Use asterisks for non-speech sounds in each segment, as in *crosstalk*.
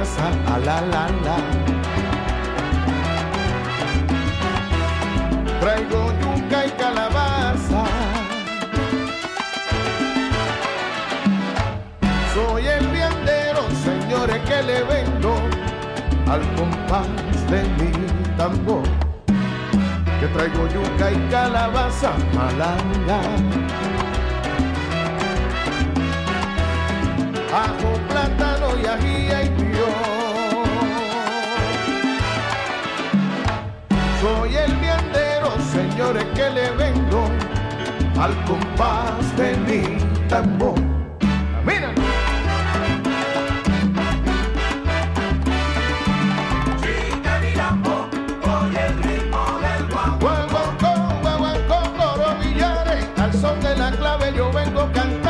a la la la. Traigo yuca y calabaza. Soy el viandero, señores, que le vendo al compás de mi tambor. Que traigo yuca y calabaza malanga. Ajo, plátano y ají y señores, que le vengo al compás de mi tambor. ¡Camina! Guango, guango, guango, coro, villares, al son de la clave yo vengo cantando.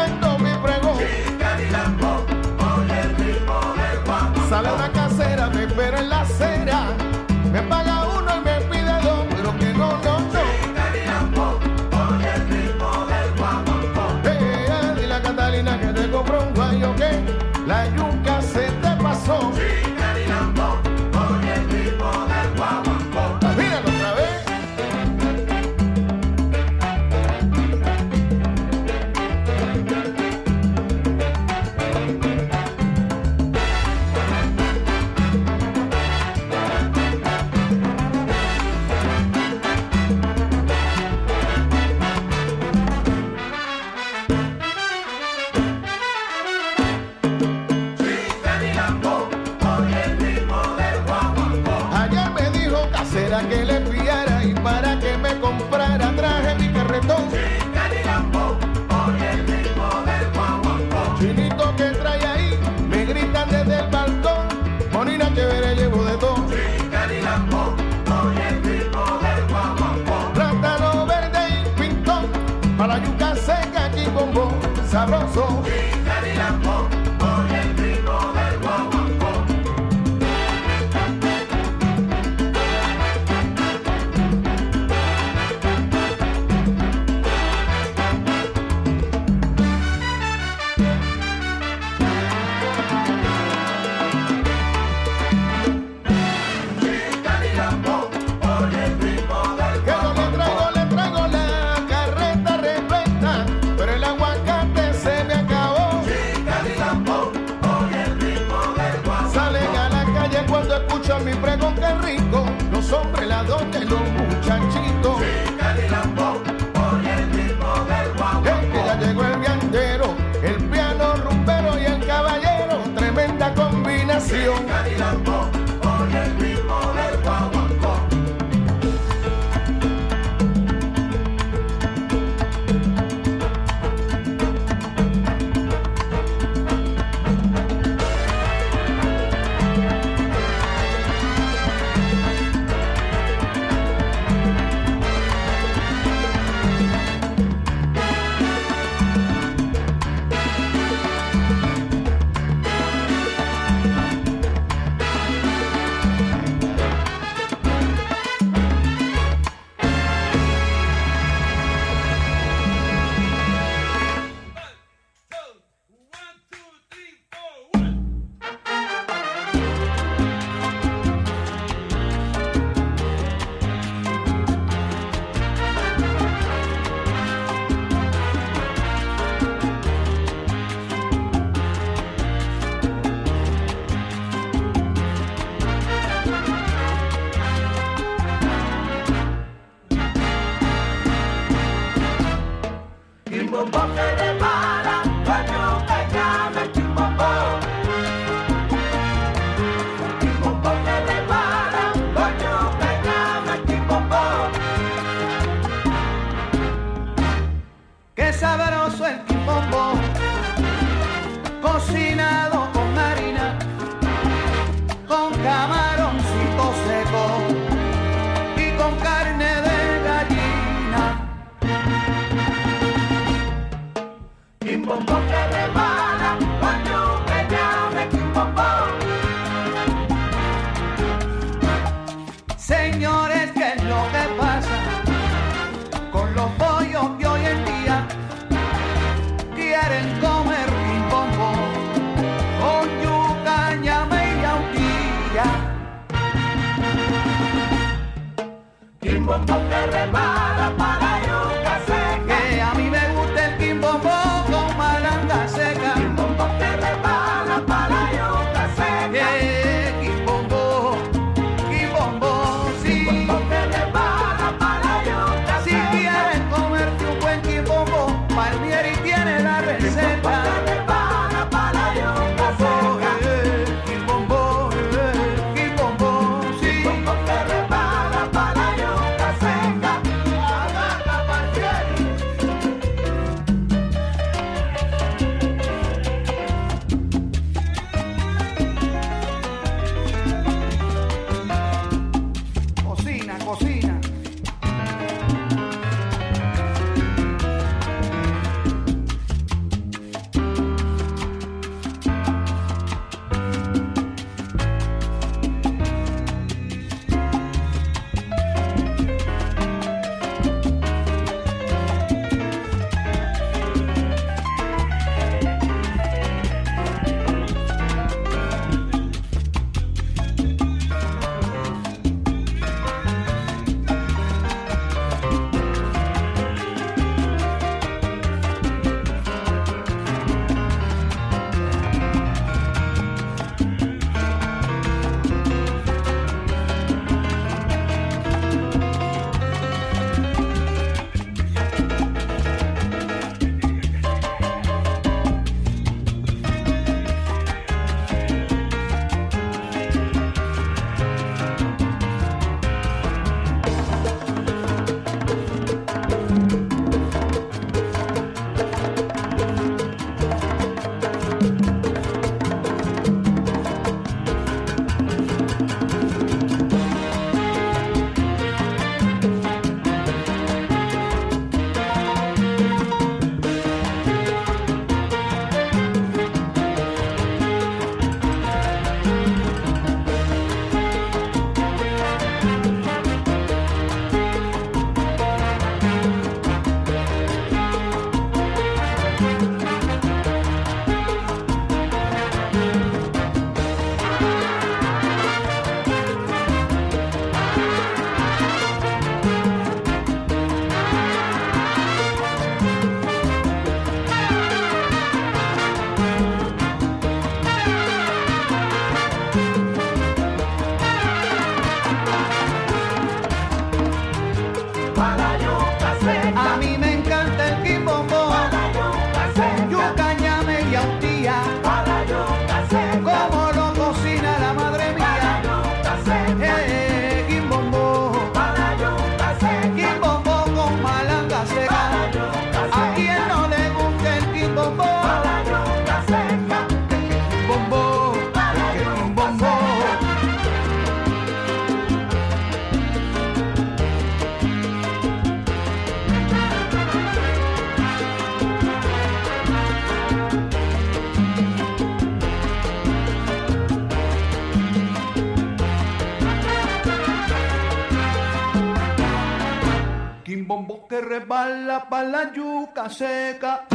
La yuca seca.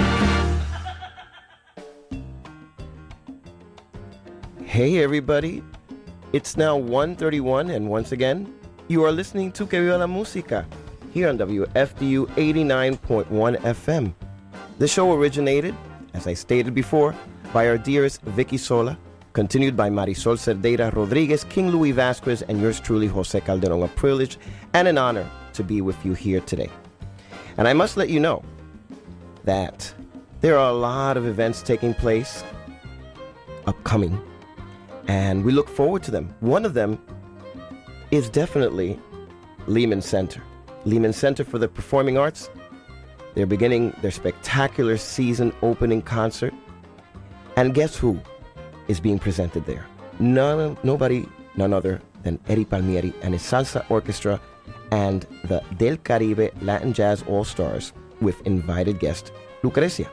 Hey everybody, it's now 1.31 and once again, you are listening to Que Viva la Música here on WFDU 89.1 FM. The show originated, as I stated before, by our dearest Vicky Sola, continued by Marisol Cerdeira Rodriguez, King Louis Vasquez, and yours truly, Jose Calderon. A privilege and an honor to be with you here today. And I must let you know that there are a lot of events taking place upcoming, and we look forward to them. One of them is definitely Lehman Center. Lehman Center for the Performing Arts. They're beginning their spectacular season opening concert. And guess who is being presented there? None, nobody, none other than Eddie Palmieri and his salsa orchestra and the Del Caribe Latin Jazz All Stars with invited guest Lucrecia.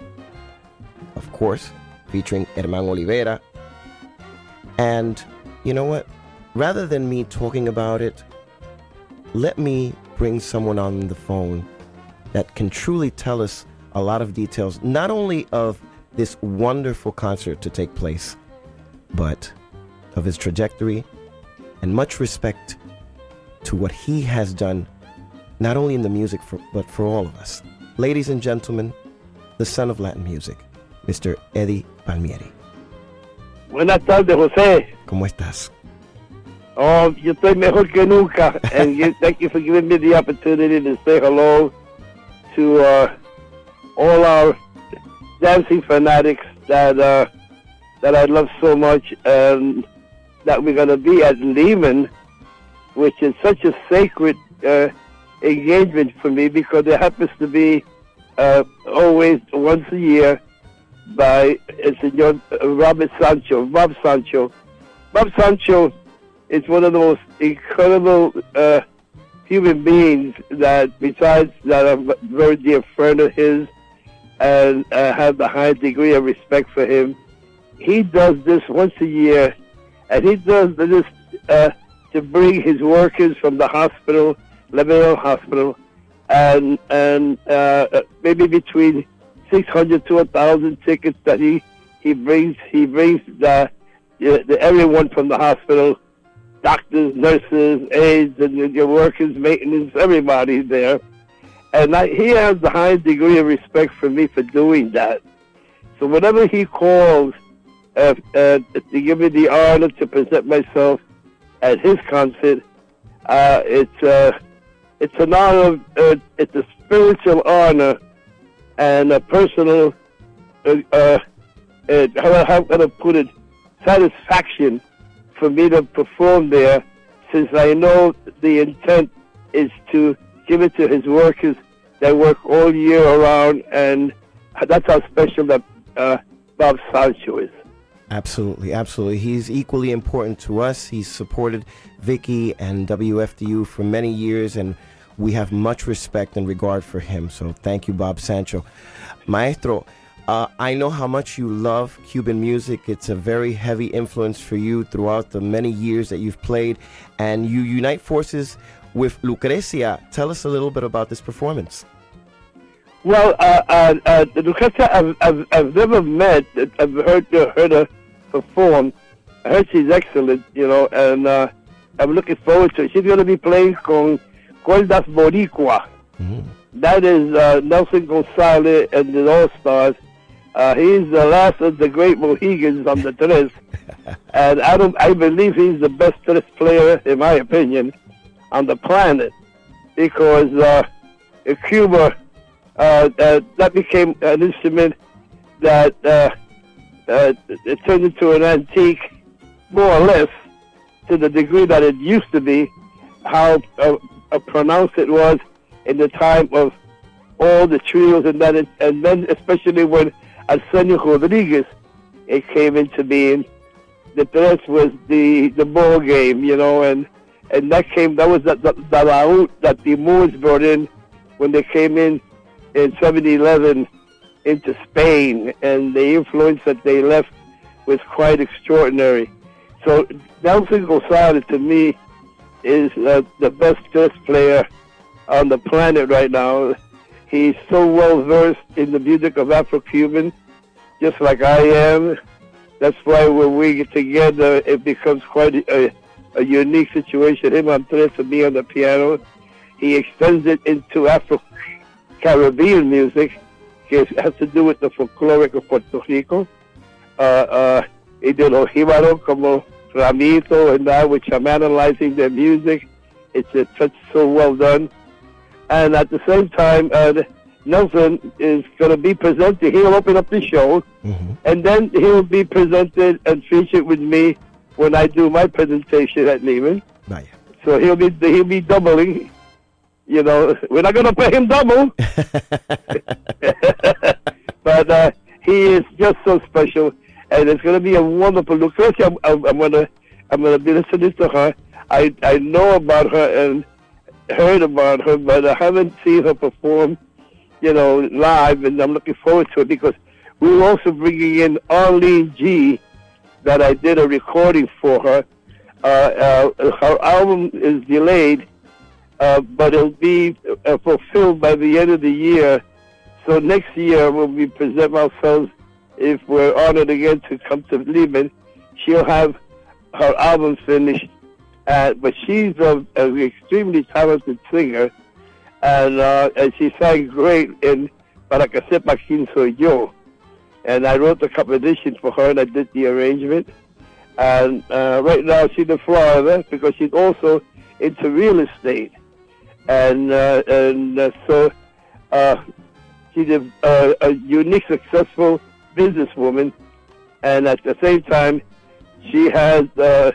Of course, featuring Herman Olivera. And you know what? Rather than me talking about it, let me bring someone on the phone that can truly tell us a lot of details, not only of this wonderful concert to take place, but of his trajectory and much respect to what he has done, not only in the music, for, but for all of us. Ladies and gentlemen, the son of Latin music, Mr. Eddie Palmieri. Buenas tardes, José. ¿Cómo estás? Oh, yo estoy mejor que nunca. *laughs* and you, thank you for giving me the opportunity to say hello to uh, all our dancing fanatics that uh, that I love so much, and that we're going to be at Lehman, which is such a sacred uh, engagement for me because it happens to be uh, always once a year by uh, Senor Robert Sancho, Bob Sancho. Bob Sancho is one of the most incredible uh, human beings that, besides that, I'm a very dear friend of his and uh, have the highest degree of respect for him. He does this once a year, and he does this uh, to bring his workers from the hospital, Lebanon Hospital, and and uh, maybe between 600 to 1,000 tickets that he he brings he brings the, the everyone from the hospital, doctors, nurses, aides, and your workers, maintenance, everybody's there, and I, he has the highest degree of respect for me for doing that. So whenever he calls uh, uh, to give me the honor to present myself at his concert, uh, it's uh, it's an honor. Uh, it's a spiritual honor and a personal. Uh, uh, how, how can I put it? Satisfaction for me to perform there, since I know the intent is to give it to his workers that work all year around, and that's how special that uh, Bob Sancho is. Absolutely, absolutely. He's equally important to us. He's supported Vicky and WFDU for many years, and we have much respect and regard for him. So thank you, Bob Sancho. Maestro, uh, I know how much you love Cuban music. It's a very heavy influence for you throughout the many years that you've played, and you unite forces with Lucrecia. Tell us a little bit about this performance. Well, uh, uh, uh, Lucrecia, I've, I've, I've never met. I've heard heard her perform. I heard she's excellent, you know, and uh, I'm looking forward to it. She's going to be playing con Cuerdas Boricua. Mm-hmm. That is uh, Nelson Gonzalez and the All Stars. Uh, he's the last of the great Mohegans on the tres, *laughs* and I don't. I believe he's the best tres player, in my opinion, on the planet, because uh, in Cuba, uh, uh, that became an instrument that uh, it turned into an antique, more or less, to the degree that it used to be. How uh, uh, pronounced it was in the time of all the trios, and then, it, and then especially when Arsenio Rodriguez it came into being. The tres was the the ball game, you know, and and that came that was the the, the that the Moors brought in when they came in in 1711 into Spain, and the influence that they left was quite extraordinary. So Nelson Gonzalez to me is uh, the best tres player on the planet right now. He's so well versed in the music of Afro-Cuban, just like I am. That's why when we get together, it becomes quite a, a unique situation. Him on tres and me on the piano. He extends it into Afro-Caribbean music. It has to do with the folkloric of Puerto Rico. Uh, uh, y de los jíbaros como Ramito and that, which I'm analyzing their music. It's, it's such so well done. And at the same time, uh, Nelson is going to be presented. He'll open up the show, Mm-hmm. and then he'll be presented and featured with me when I do my presentation at Lehman. Vaya. So he'll be he'll be doubling. You know, we're not going to pay him double, *laughs* but uh, he is just so special, and it's going to be a wonderful look. First, I'm, I'm, I'm going to I'm going to be listening to her. I I know about her and heard about her, but I haven't seen her perform, you know, live, and I'm looking forward to it because we were also bringing in Arlene G, that I did a recording for her. Uh, uh, her album is delayed, uh, but it'll be uh, fulfilled by the end of the year. So next year, when we present ourselves if we're honored again to come to Lehman, she'll have her album finished. Uh, but she's an extremely talented singer, and, uh, and she sang great in Para quién soy yo. And I wrote the composition for her, and I did the arrangement. And uh, right now she's in Florida because she's also into real estate, and uh, and uh, so uh, she's a, a, a unique, successful businesswoman, and at the same time, she has uh,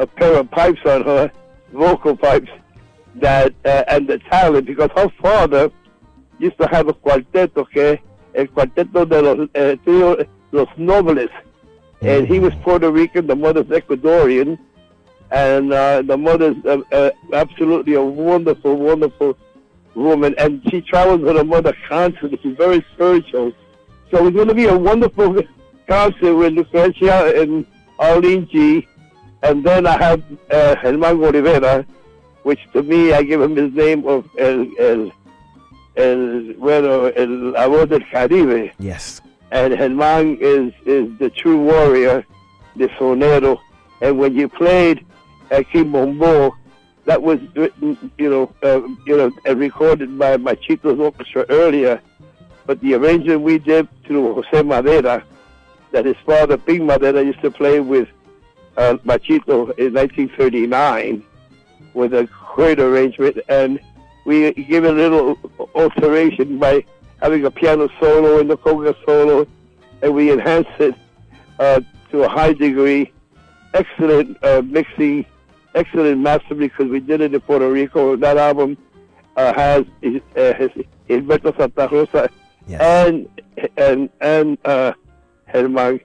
a pair of pipes on her, vocal pipes, that uh, and the talent. Because her father used to have a cuarteto que el cuarteto de los eh, trío, los nobles, and he was Puerto Rican, the mother's Ecuadorian, and uh, the mother's uh, uh, absolutely a wonderful, wonderful woman, and she travels with her mother constantly. She's very spiritual. So it's going to be a wonderful *laughs* concert with Lucrecia and Arlene G. And then I have uh, Germán Rivera, which to me, I give him his name of El, El, El, bueno, El Voz del Caribe. Yes. And Germán is, is the true warrior, the sonero. And when you played Kimbombo, that was written, you know, uh, you know, and recorded by Machito's orchestra earlier. But the arrangement we did through Jose Madera, that his father, Pin Madera, used to play with uh, Machito in 1939 with a great arrangement. And we give it a little alteration by having a piano solo and the conga solo, and we enhance it uh, to a high degree. Excellent uh, mixing, excellent mastering because we did it in Puerto Rico. That album uh, has, uh, Gilberto Santa Rosa Yes. and and and uh, Herman.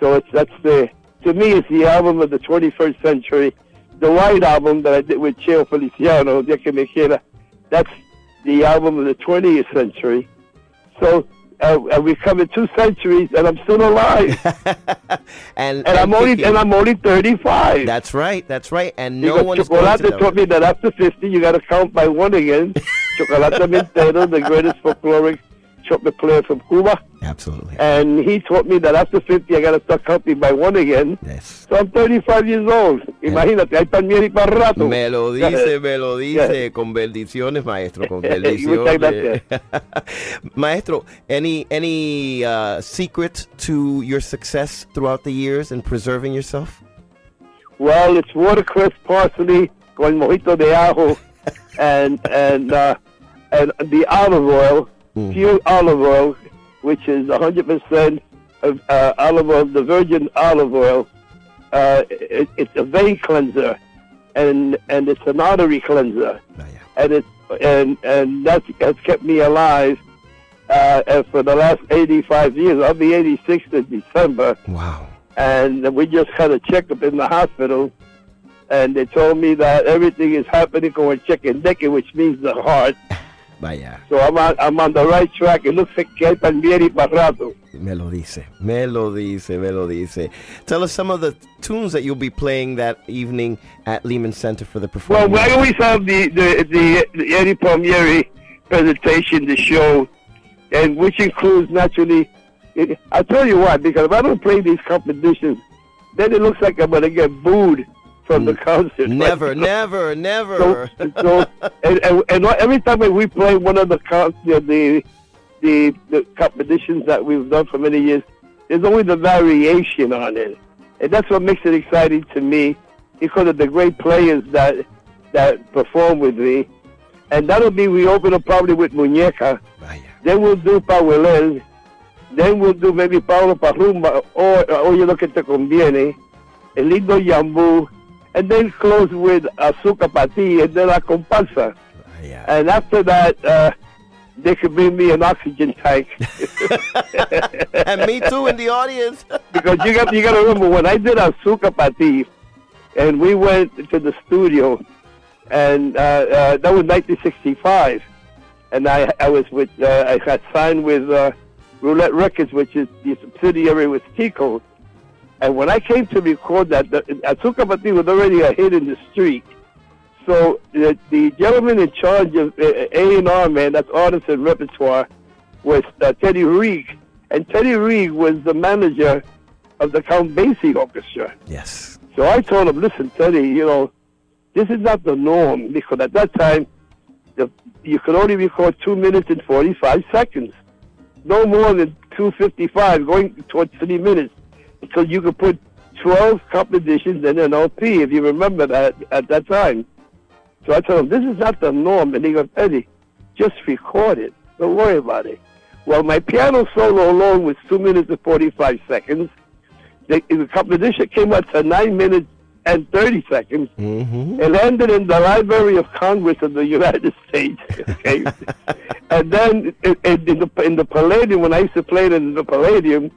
So it's that's the to me it's the album of the 21st century. The White album that I did with Cheo Feliciano, Dia que me quiera, that's the album of the 20th century. So uh, uh, we covered two centuries, and I'm still alive, *laughs* and and I'm only and I'm only 35. That's right. That's right. And no one Chocolate to taught me that after 50, you got to count by one again. *laughs* Chocolate Armenteros, the greatest folkloric trumpet player from Cuba. Absolutely. And he taught me that after 50, I got to start counting by one again. Yes. So I'm 35 years old. Imagínate, ahí también y para rato. Me lo *laughs* dice, me lo dice, con bendiciones, maestro, con *laughs* Muchas bendiciones. *laughs* maestro, any any uh, secret to your success throughout the years in preserving yourself? Well, it's watercress, parsley, con mojito de ajo, and and uh, and the olive oil, Mm. pure olive oil, which is 100% of uh, olive oil, the virgin olive oil. Uh, it, it's a vein cleanser, and and it's an artery cleanser, Vaya. and it and and that has kept me alive. Uh, and for the last 85 years, I'll be 86 in December Wow. and we just had a checkup in the hospital, and they told me that everything is happening con el chequendeque, which means the heart. *laughs* Vaya. So I'm on, I'm on the right track. It looks like que hay también para rato. Me lo dice. Me lo dice. Me lo dice. Tell us some of the tunes that you'll be playing that evening at Lehman Center for the performance. Well. I always have the the the, the Eddie Palmieri presentation, the show, and which includes naturally. It, I'll tell you why, because if I don't play these competitions, then it looks like I'm gonna get booed from the concert. *laughs* never, never, never. so and, and, and every time we play one of the con- the, the the the competitions that we've done for many years, there's always a variation on it, and that's what makes it exciting to me because of the great players that that perform with me, and that'll be we open up probably with Muñeca, Vaya. then we'll do Pauelel, then we'll do maybe Palo Pa' Rumba, or Oye lo que te conviene, El Lindo Yambú, and then close with Azúcar Pa' Ti and then La Comparsa. Vaya. And after that, uh, they could bring me an oxygen tank. *laughs* and me too in the audience. *laughs* because you got you got to remember when I did Azúcar Pa' Ti, and we went to the studio, and uh, uh, that was 1965, and I I was with uh, I had signed with uh, Roulette Records, which is the subsidiary with Tico, and when I came to record that, the, Pa' Ti was already a hit in the street. So the, the gentleman in charge of uh, A and R, man, that's artist and repertoire, was uh, Teddy Reig, And Teddy Reig was the manager of the Count Basie Orchestra. Yes. So I told him, listen, Teddy, you know, this is not the norm because at that time, the, you could only record two minutes and 45 seconds. No more than 255, going towards three minutes. So you could put 12 compositions in an LP, if you remember that at that time. So I told him, this is not the norm. And he goes, Eddie, just record it. Don't worry about it. Well, my piano solo alone was two minutes and 45 seconds. The, the composition came out to nine minutes and 30 seconds. Mm-hmm. It ended in the Library of Congress of the United *laughs* States. Okay, *laughs* and then in, in the in the Palladium, when I used to play it in the Palladium,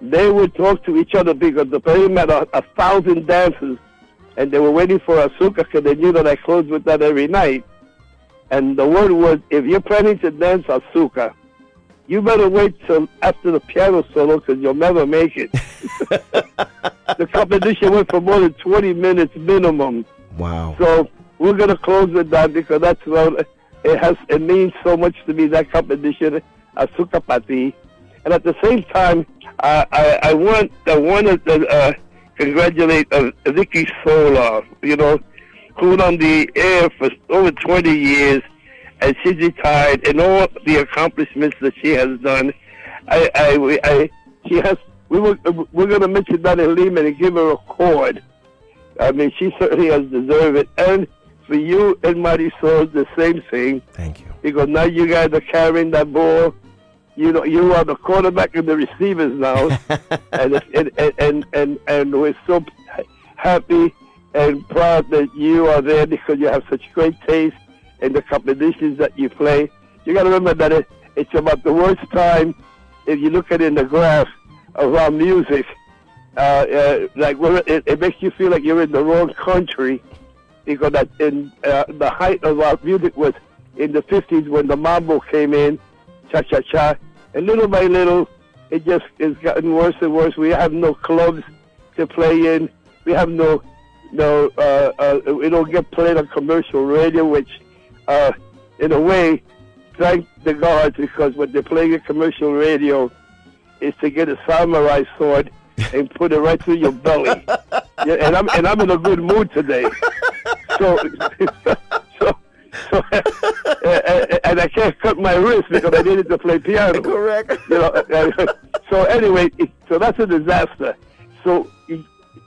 they would talk to each other because the Palladium had a, a thousand dancers, and they were waiting for Azúcar because they knew that I closed with that every night. And the word was, if you're planning to dance a Azúcar, you better wait till after the piano solo because you'll never make it. *laughs* the competition went for more than 20 minutes minimum. Wow. So we're going to close with that because that's what it has. It means so much to me that competition, Azúcar Pa' Ti, and at the same time, uh, I I want I want to uh, congratulate uh, Vicky Sola. You know, who's on the air for over 20 years, and she's retired, and all the accomplishments that she has done. I I, I she has. We were we're going to mention that in Lehman and give her a cord. I mean, she certainly has deserved it. And for you and Marisol, the same thing. Thank you. Because now you guys are carrying that ball. You know, you are the quarterback and the receivers now, *laughs* and, and and and and we're so happy and proud that you are there because you have such great taste in the competitions that you play. You got to remember that it, it's about the worst time if you look at it in the graph of our music. Uh, uh, like it, it makes you feel like you're in the wrong country because that in uh, the height of our music was in the 50s when the mambo came in, cha cha cha, and little by little, it just has gotten worse and worse. We have no clubs to play in. We have no no. Uh, uh, we don't get played on commercial radio, which, uh, in a way, thank the gods because what they're playing on commercial radio is to get a samurai sword and put it right through your belly. *laughs* Yeah, and I'm and I'm in a good mood today. So, *laughs* so, so, *laughs* and I can't cut my wrist because I needed to play piano. *laughs* Correct. You know. *laughs* so anyway, it, so that's a disaster. So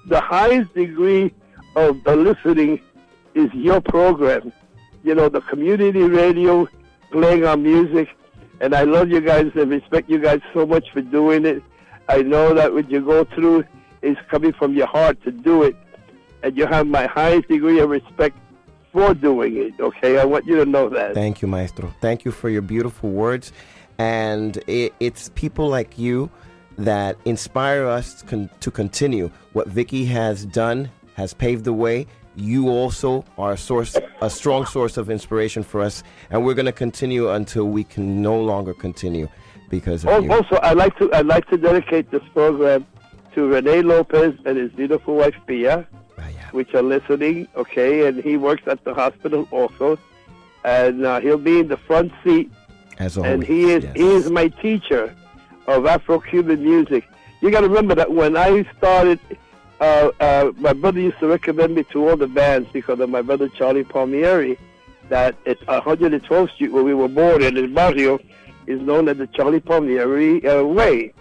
the highest degree of the listening is your program. You know, the community radio playing our music, and I love you guys and respect you guys so much for doing it. I know that what you go through is coming from your heart to do it, and you have my highest degree of respect for doing it. Okay, I want you to know that. Thank you, Maestro. Thank you for your beautiful words. And it, it's people like you that inspire us con- to continue. What Vicky has done has paved the way. You also are a source, a strong source of inspiration for us, and we're going to continue until we can no longer continue because of you. Also, I'd like to I'd like to dedicate this program to Rene Lopez and his beautiful wife Pia, Yeah. which are listening. Okay, and he works at the hospital also, and uh, he'll be in the front seat. As always. and he is yes. he is my teacher of Afro-Cuban music. You got to remember that when I started, uh, uh, my brother used to recommend me to all the bands because of my brother Charlie Palmieri. That at 112th Street, where we were born in the barrio, is known as the Charlie Palmieri uh, Way.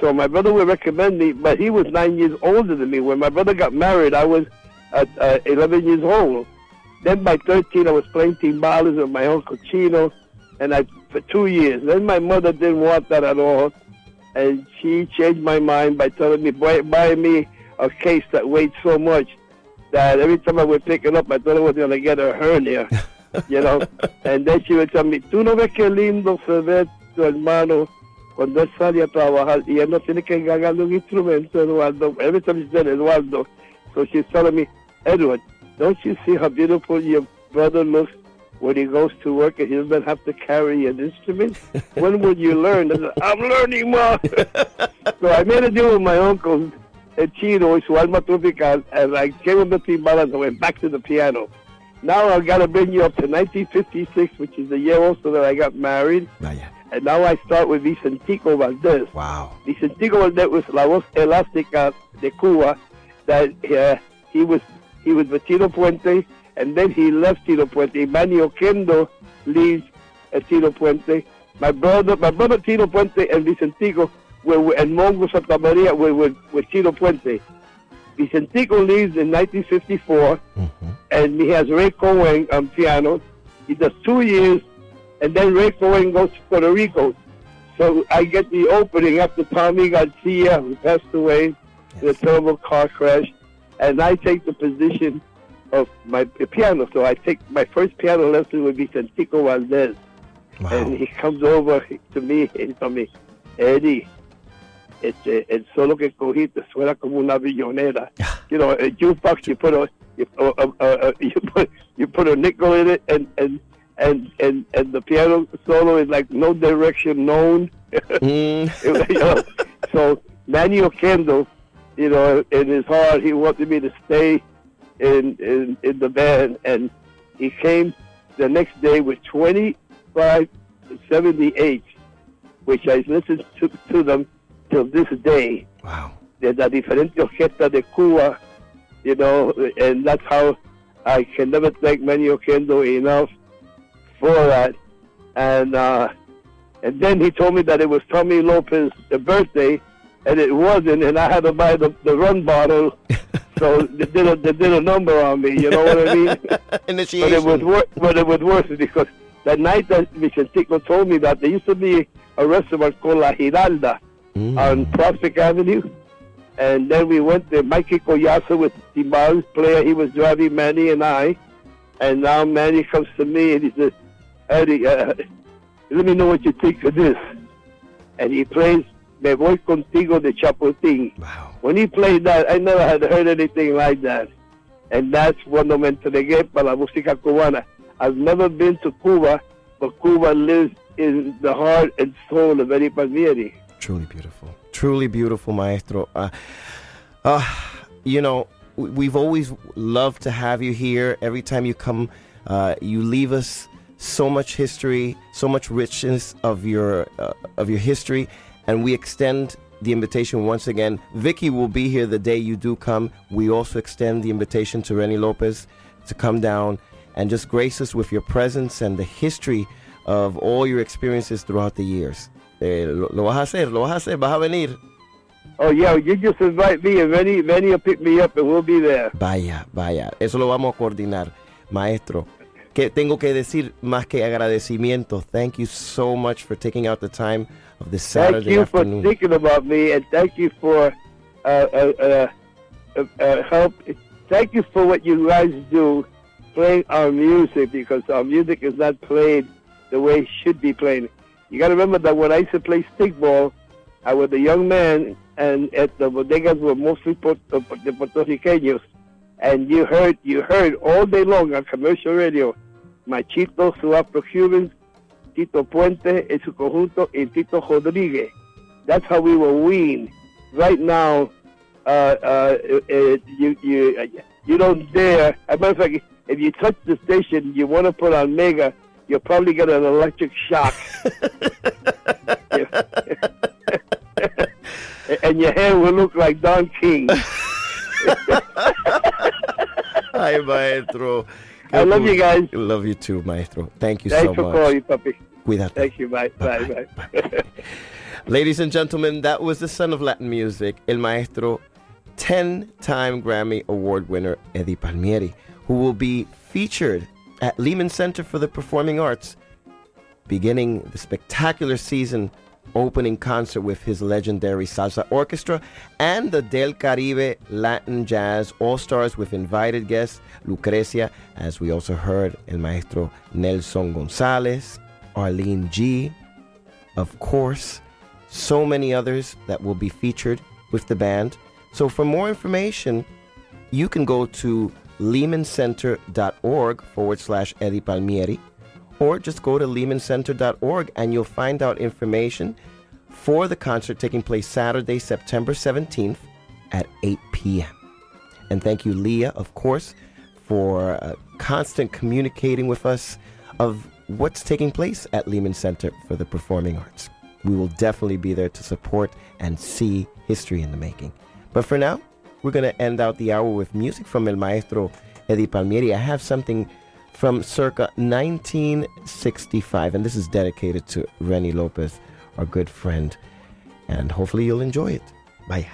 So my brother would recommend me, but he was nine years older than me. When my brother got married, I was uh, uh, 11 years old. Then by 13, I was playing timbales with my uncle Chino, and I for two years. Then my mother didn't want that at all, and she changed my mind by telling me buy, buy me a case that weighed so much that every time I would pick it up, I thought I was going to get a hernia, *laughs* you know. and then she would tell me, tú no ves qué lindo se ve tu hermano cuando él sale a trabajar y él no tiene que ganar un instrumento, Eduardo. Every time she said Eduardo, so she's telling me, Edward, don't you see how beautiful your brother looks when he goes to work and he doesn't have to carry an instrument? when will you learn? Said, I'm learning, Ma. so I made a deal with my uncle, Chino su alma tropical, and I gave him the timbales and went back to the piano. Now I've got to bring you up to 1956, which is the year also that I got married. And now I start with Vicentico Valdez. Wow. Vicentico Valdez was la voz elástica de Cuba. That uh, he was he was with Tito Puente, and then he left Tito Puente. Manny Oquendo leaves uh, Tito Puente. My brother, my brother Tito Puente and Vicentico were, were and Mongo Santa Maria were with, with Tito Puente. Vicentico leaves in 1954, and he has Ray Coen on piano. He does two years, and then Ray Coen goes to Puerto Rico. So I get the opening after Tommy Garcia, who passed away in a terrible car crash, and I take the position of my piano. So I take my first piano lesson with Vicentico Valdez, Wow. and he comes over to me and told me, Eddie, este, el solo que cogiste suena como una billonera. *laughs* you know, a jukebox, you put a, you, uh, uh, uh, you put you put a nickel in it, and and and and and the piano solo is like no direction known. Mm. *laughs* you know, so Manny Oquendo, you know, in his heart, he wanted me to stay in in in the band, and he came the next day with 25 78, which I listened to, to them till this day. Wow. de la diferente orquesta de Cuba, you know, and that's how I can never thank Manny Oquendo enough for that. And uh, and then he told me that it was Tommy Lopez's birthday, and it wasn't, and I had to buy the, the rum bottle. so they did a they did a number on me, you know what I mean? *laughs* but it was wor- but it was worse because that night that Vicentico told me that there used to be a restaurant called La Giralda Mm. on Prospect Avenue. And then we went to Mikey Collazo with the Timbales player. He was driving Manny and I. And now Manny comes to me and he says, Eddie, uh, let me know what you think of this. And he plays Me Voy Contigo de Chapotín. Wow. When he played that, I never had heard anything like that. And that's cuando me entregué para la música cubana. I've never been to Cuba, but Cuba lives in the heart and soul of Eddie Palmieri. Truly beautiful. Truly beautiful, maestro. Uh, uh, you know, we've always loved to have you here. Every time you come, uh, you leave us so much history, so much richness of your uh, of your history, and we extend the invitation once again. Vicky will be here the day you do come. We also extend the invitation to Rene Lopez to come down and just grace us with your presence and the history of all your experiences throughout the years. Eh, lo, lo vas a hacer, lo vas a hacer, vas a venir. Oh yeah, you just invite me and many many will pick me up and we'll be there. Vaya, vaya, eso lo vamos a coordinar, maestro. Que tengo que decir más que agradecimiento. Thank you so much for taking out the time of this Saturday Thank you afternoon. for thinking about me and thank you for uh, uh, uh, uh, uh, help. Thank you for what you guys do, playing our music because our music is not played the way it should be played. You got to remember that when I used to play stickball, I was a young man, and at the bodegas were mostly Puerto, the Puerto Ricanos, and you heard you heard all day long on commercial radio, Machito, su Afro-Cubans, Tito Puente en su conjunto, y Tito Rodriguez. That's how we will win. Right now, uh, uh, uh, you you you don't dare. As a matter of fact, if you touch the station, you want to put on Mega, you'll probably get an electric shock. *laughs* and your hair will look like Don King. *laughs* Ay, maestro. I love you guys. Love you too, maestro. Thank you Thanks so for much. calling, puppy. Cuídate. Thank you. Bye. Bye. Bye. *laughs* Ladies and gentlemen, that was the son of Latin music, El Maestro, 10 time Grammy Award winner Eddie Palmieri, who will be featured at Lehman Center for the Performing Arts, beginning the spectacular season opening concert with his legendary salsa orchestra and the Del Caribe Latin Jazz All Stars with invited guests Lucrecia, as we also heard El Maestro Nelson Gonzalez, Arlene G, of course, so many others that will be featured with the band. So for more information, you can go to lehmancenter.org forward slash Eddie Palmieri, or just go to lehmancenter.org and you'll find out information for the concert taking place Saturday, September 17th at 8 p.m. And thank you, Leah, of course, for uh, constant communicating with us of what's taking place at Lehman Center for the Performing Arts. We will definitely be there to support and see history in the making. But for now, we're going to end out the hour with music from El Maestro Eddie Palmieri. I have something from circa 1965. And this is dedicated to Rene Lopez, our good friend. And hopefully you'll enjoy it. Bye.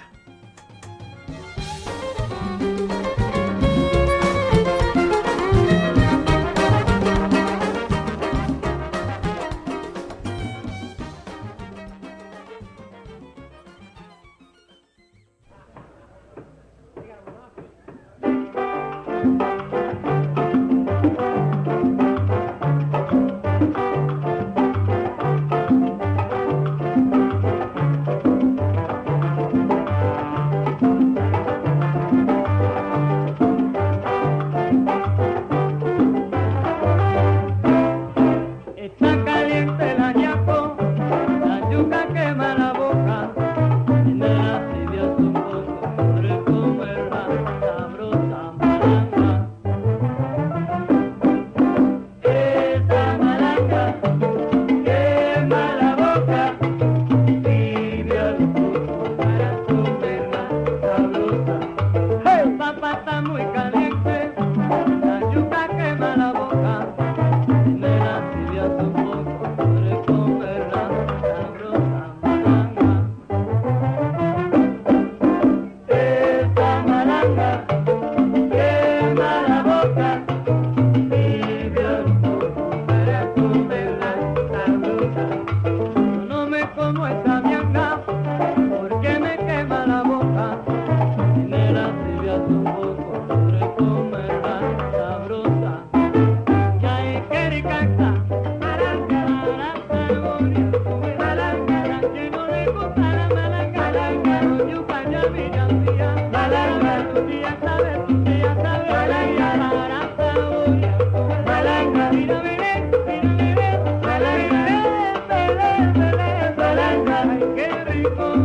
thank you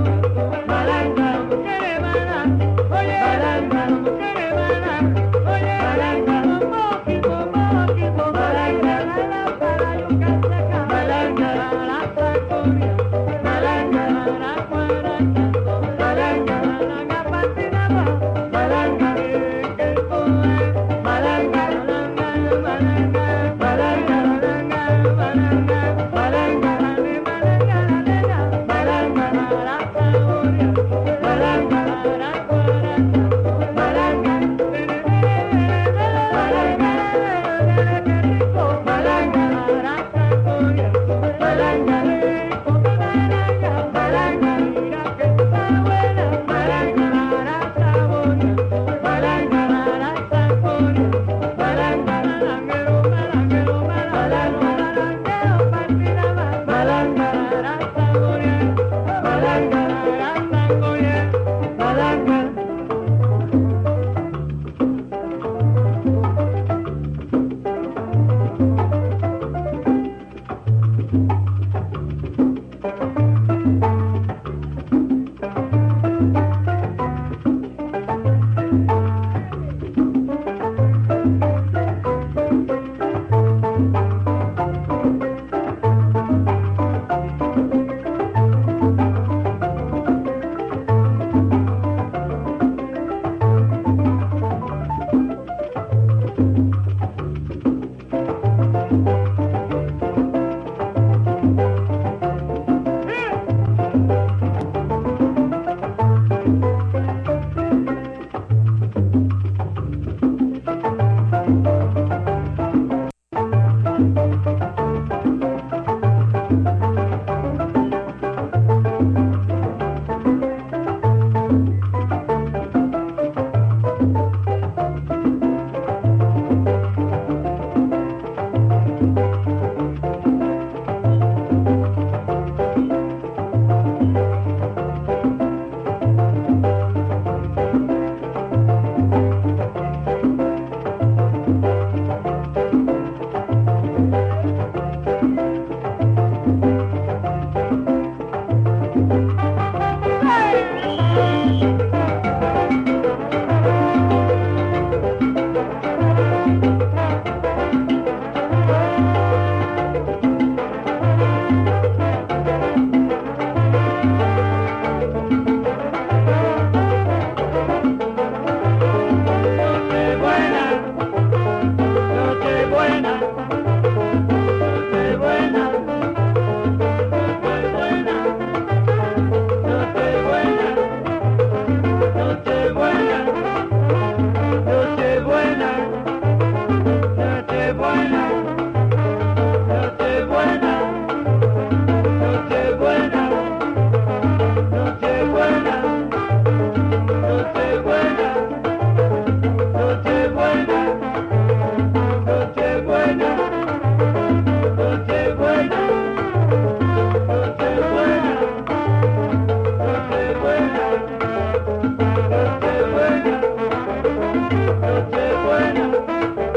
noche buena.